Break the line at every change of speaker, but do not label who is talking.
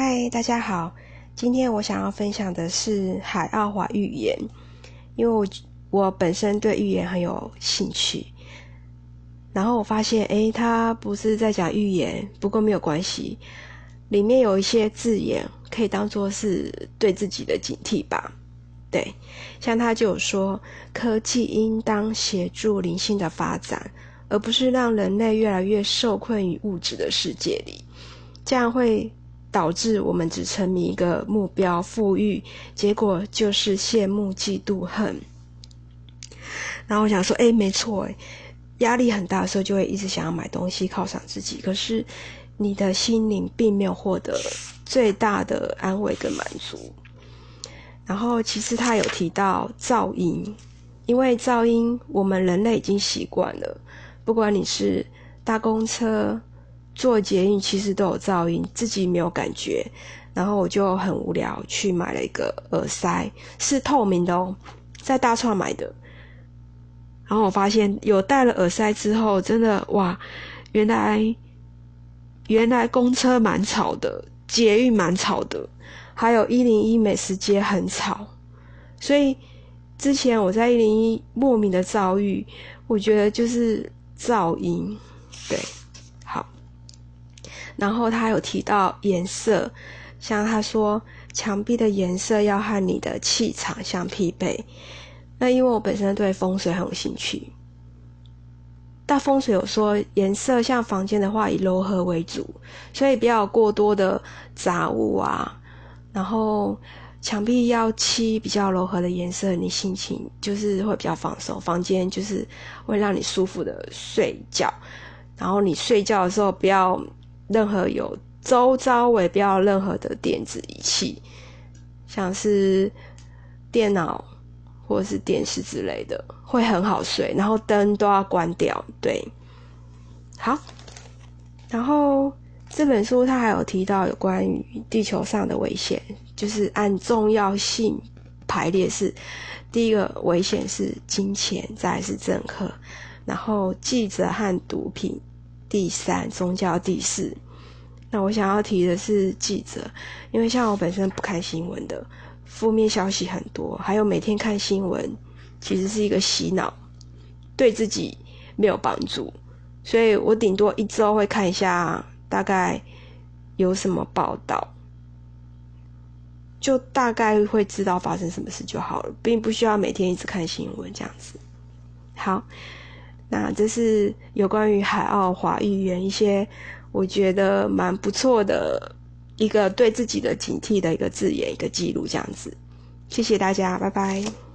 嗨，大家好，今天我想要分享的是海奥华预言，因为我我本身对预言很有兴趣。然后我发现，诶，他不是在讲预言，不过没有关系，里面有一些字眼可以当做是对自己的警惕吧。对，像他就有说，科技应当协助灵性的发展，而不是让人类越来越受困于物质的世界里，这样会导致我们只沉迷一个目标——富裕，结果就是羡慕、嫉妒、恨。然后我想说，哎，没错，哎，压力很大的时候，就会一直想要买东西犒赏自己，可是你的心灵并没有获得最大的安慰跟满足。然后，其实他有提到噪音，因为噪音我们人类已经习惯了，不管你是搭公车、坐捷运，其实都有噪音，自己没有感觉。然后我就很无聊，去买了一个耳塞，是透明的哦，在大创买的。然后我发现有戴了耳塞之后，真的哇，原来原来公车蛮吵的，捷运蛮吵的。还有一零一美食街很吵，所以之前我在一零一莫名的遭遇，我觉得就是噪音，对，然后他有提到颜色，像他说墙壁的颜色要和你的气场相匹配。那因为我本身对风水很有兴趣，但风水有说颜色像房间的话以柔和为主，所以不要过多的杂物啊。然后墙壁要漆比较柔和的颜色，你心情就是会比较放松。房间就是会让你舒服的睡觉。然后你睡觉的时候不要任何有周遭围不要任何的电子仪器，像是电脑或者是电视之类的，会很好睡。然后灯都要关掉。对，好，然后。这本书它还有提到有关于地球上的危险，就是按重要性排列是：第一个危险是金钱，再是政客，然后记者和毒品，第三宗教，第四。那我想要提的是记者，因为像我本身不看新闻的，负面消息很多，还有每天看新闻其实是一个洗脑，对自己没有帮助，所以我顶多一周会看一下。大概有什么报道，就大概会知道发生什么事就好了，并不需要每天一直看新闻这样子。好，那这是有关于海澳华语言一些我觉得蛮不错的一个对自己的警惕的一个字眼，一个记录这样子。谢谢大家，拜拜。